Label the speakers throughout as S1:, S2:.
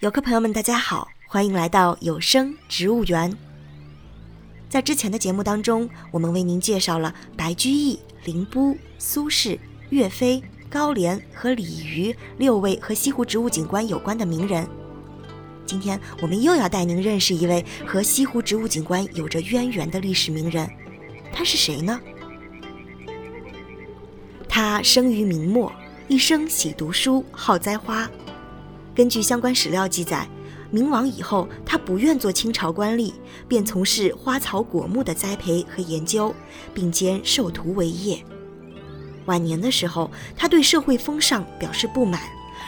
S1: 游客朋友们，大家好，欢迎来到有声植物园。在之前的节目当中，我们为您介绍了白居易、林逋、苏轼、岳飞、高廉和李渔六位和西湖植物景观有关的名人。今天我们又要带您认识一位和西湖植物景观有着渊源的历史名人，他是谁呢？他生于明末，一生喜读书，好栽花。根据相关史料记载，明亡以后，他不愿做清朝官吏，便从事花草果木的栽培和研究，并兼授徒为业。晚年的时候，他对社会风尚表示不满，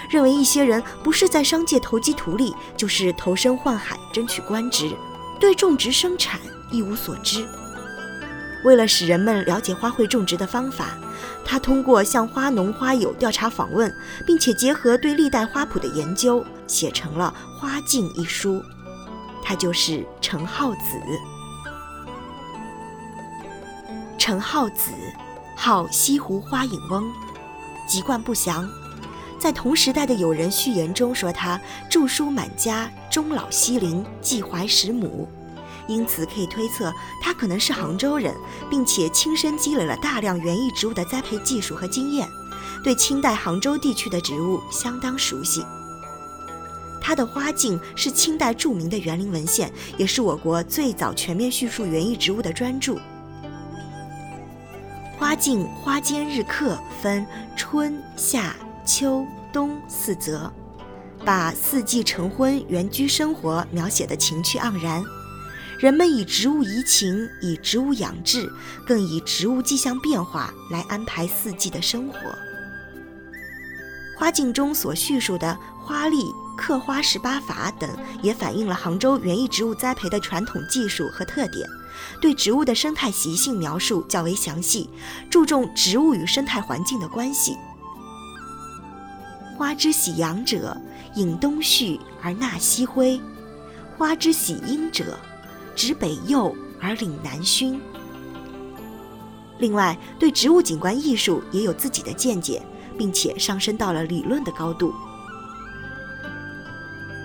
S1: 认为一些人不是在商界投机图利，就是投身宦海争取官职，对种植生产一无所知。为了使人们了解花卉种植的方法，他通过向花农花友调查访问，并且结合对历代花圃的研究，写成了《花镜》一书。他就是程浩子。程浩子，号西湖花影翁，籍贯不详。在同时代的友人序言中说他著书满家，终老西陵，寄怀十亩。因此可以推测，他可能是杭州人，并且亲身积累了大量园艺植物的栽培技术和经验，对清代杭州地区的植物相当熟悉。他的《花镜》是清代著名的园林文献，也是我国最早全面叙述园艺植物的专著。《花镜》花间日刻分春夏秋冬四则，把四季成婚、原居生活描写的情趣盎然。人们以植物怡情，以植物养志，更以植物迹象变化来安排四季的生活。花镜中所叙述的花历、刻花十八法等，也反映了杭州园艺植物栽培的传统技术和特点，对植物的生态习性描述较为详细，注重植物与生态环境的关系。花之喜阳者，引东煦而纳西辉；花之喜阴者，指北右而岭南熏。另外，对植物景观艺术也有自己的见解，并且上升到了理论的高度。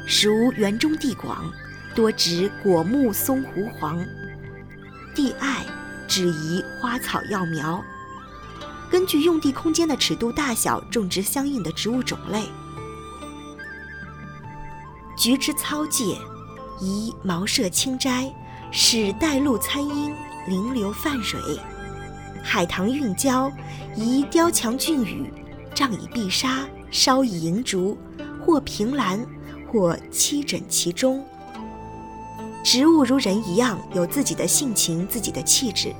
S1: 属园中地广，多植果木松胡黄，地矮，只宜花草药苗。根据用地空间的尺度大小，种植相应的植物种类。菊之操介，宜茅舍清斋。使带露参阴，临流泛蕊；海棠韵娇，宜雕墙峻宇，帐以碧纱，烧以银烛，或凭栏，或栖枕其中。植物如人一样，有自己的性情，自己的气质。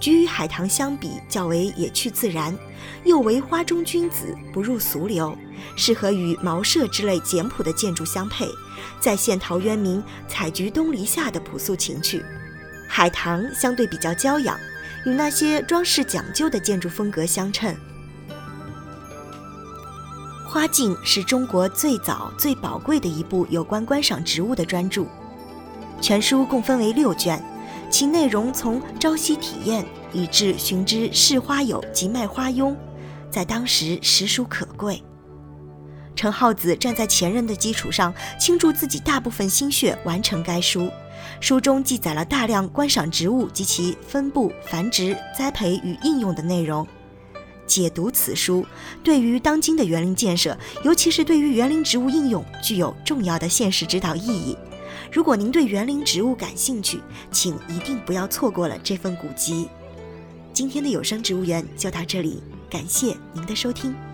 S1: 菊与海棠相比，较为野趣自然，又为花中君子，不入俗流，适合与茅舍之类简朴的建筑相配。再现陶渊明“采菊东篱下”的朴素情趣，海棠相对比较娇养，与那些装饰讲究的建筑风格相称。《花镜》是中国最早最宝贵的一部有关观赏植物的专著，全书共分为六卷，其内容从朝夕体验以至寻知试花友及卖花佣，在当时实属可贵。程浩子站在前人的基础上，倾注自己大部分心血完成该书。书中记载了大量观赏植物及其分布、繁殖、栽培与应用的内容。解读此书，对于当今的园林建设，尤其是对于园林植物应用，具有重要的现实指导意义。如果您对园林植物感兴趣，请一定不要错过了这份古籍。今天的有声植物园就到这里，感谢您的收听。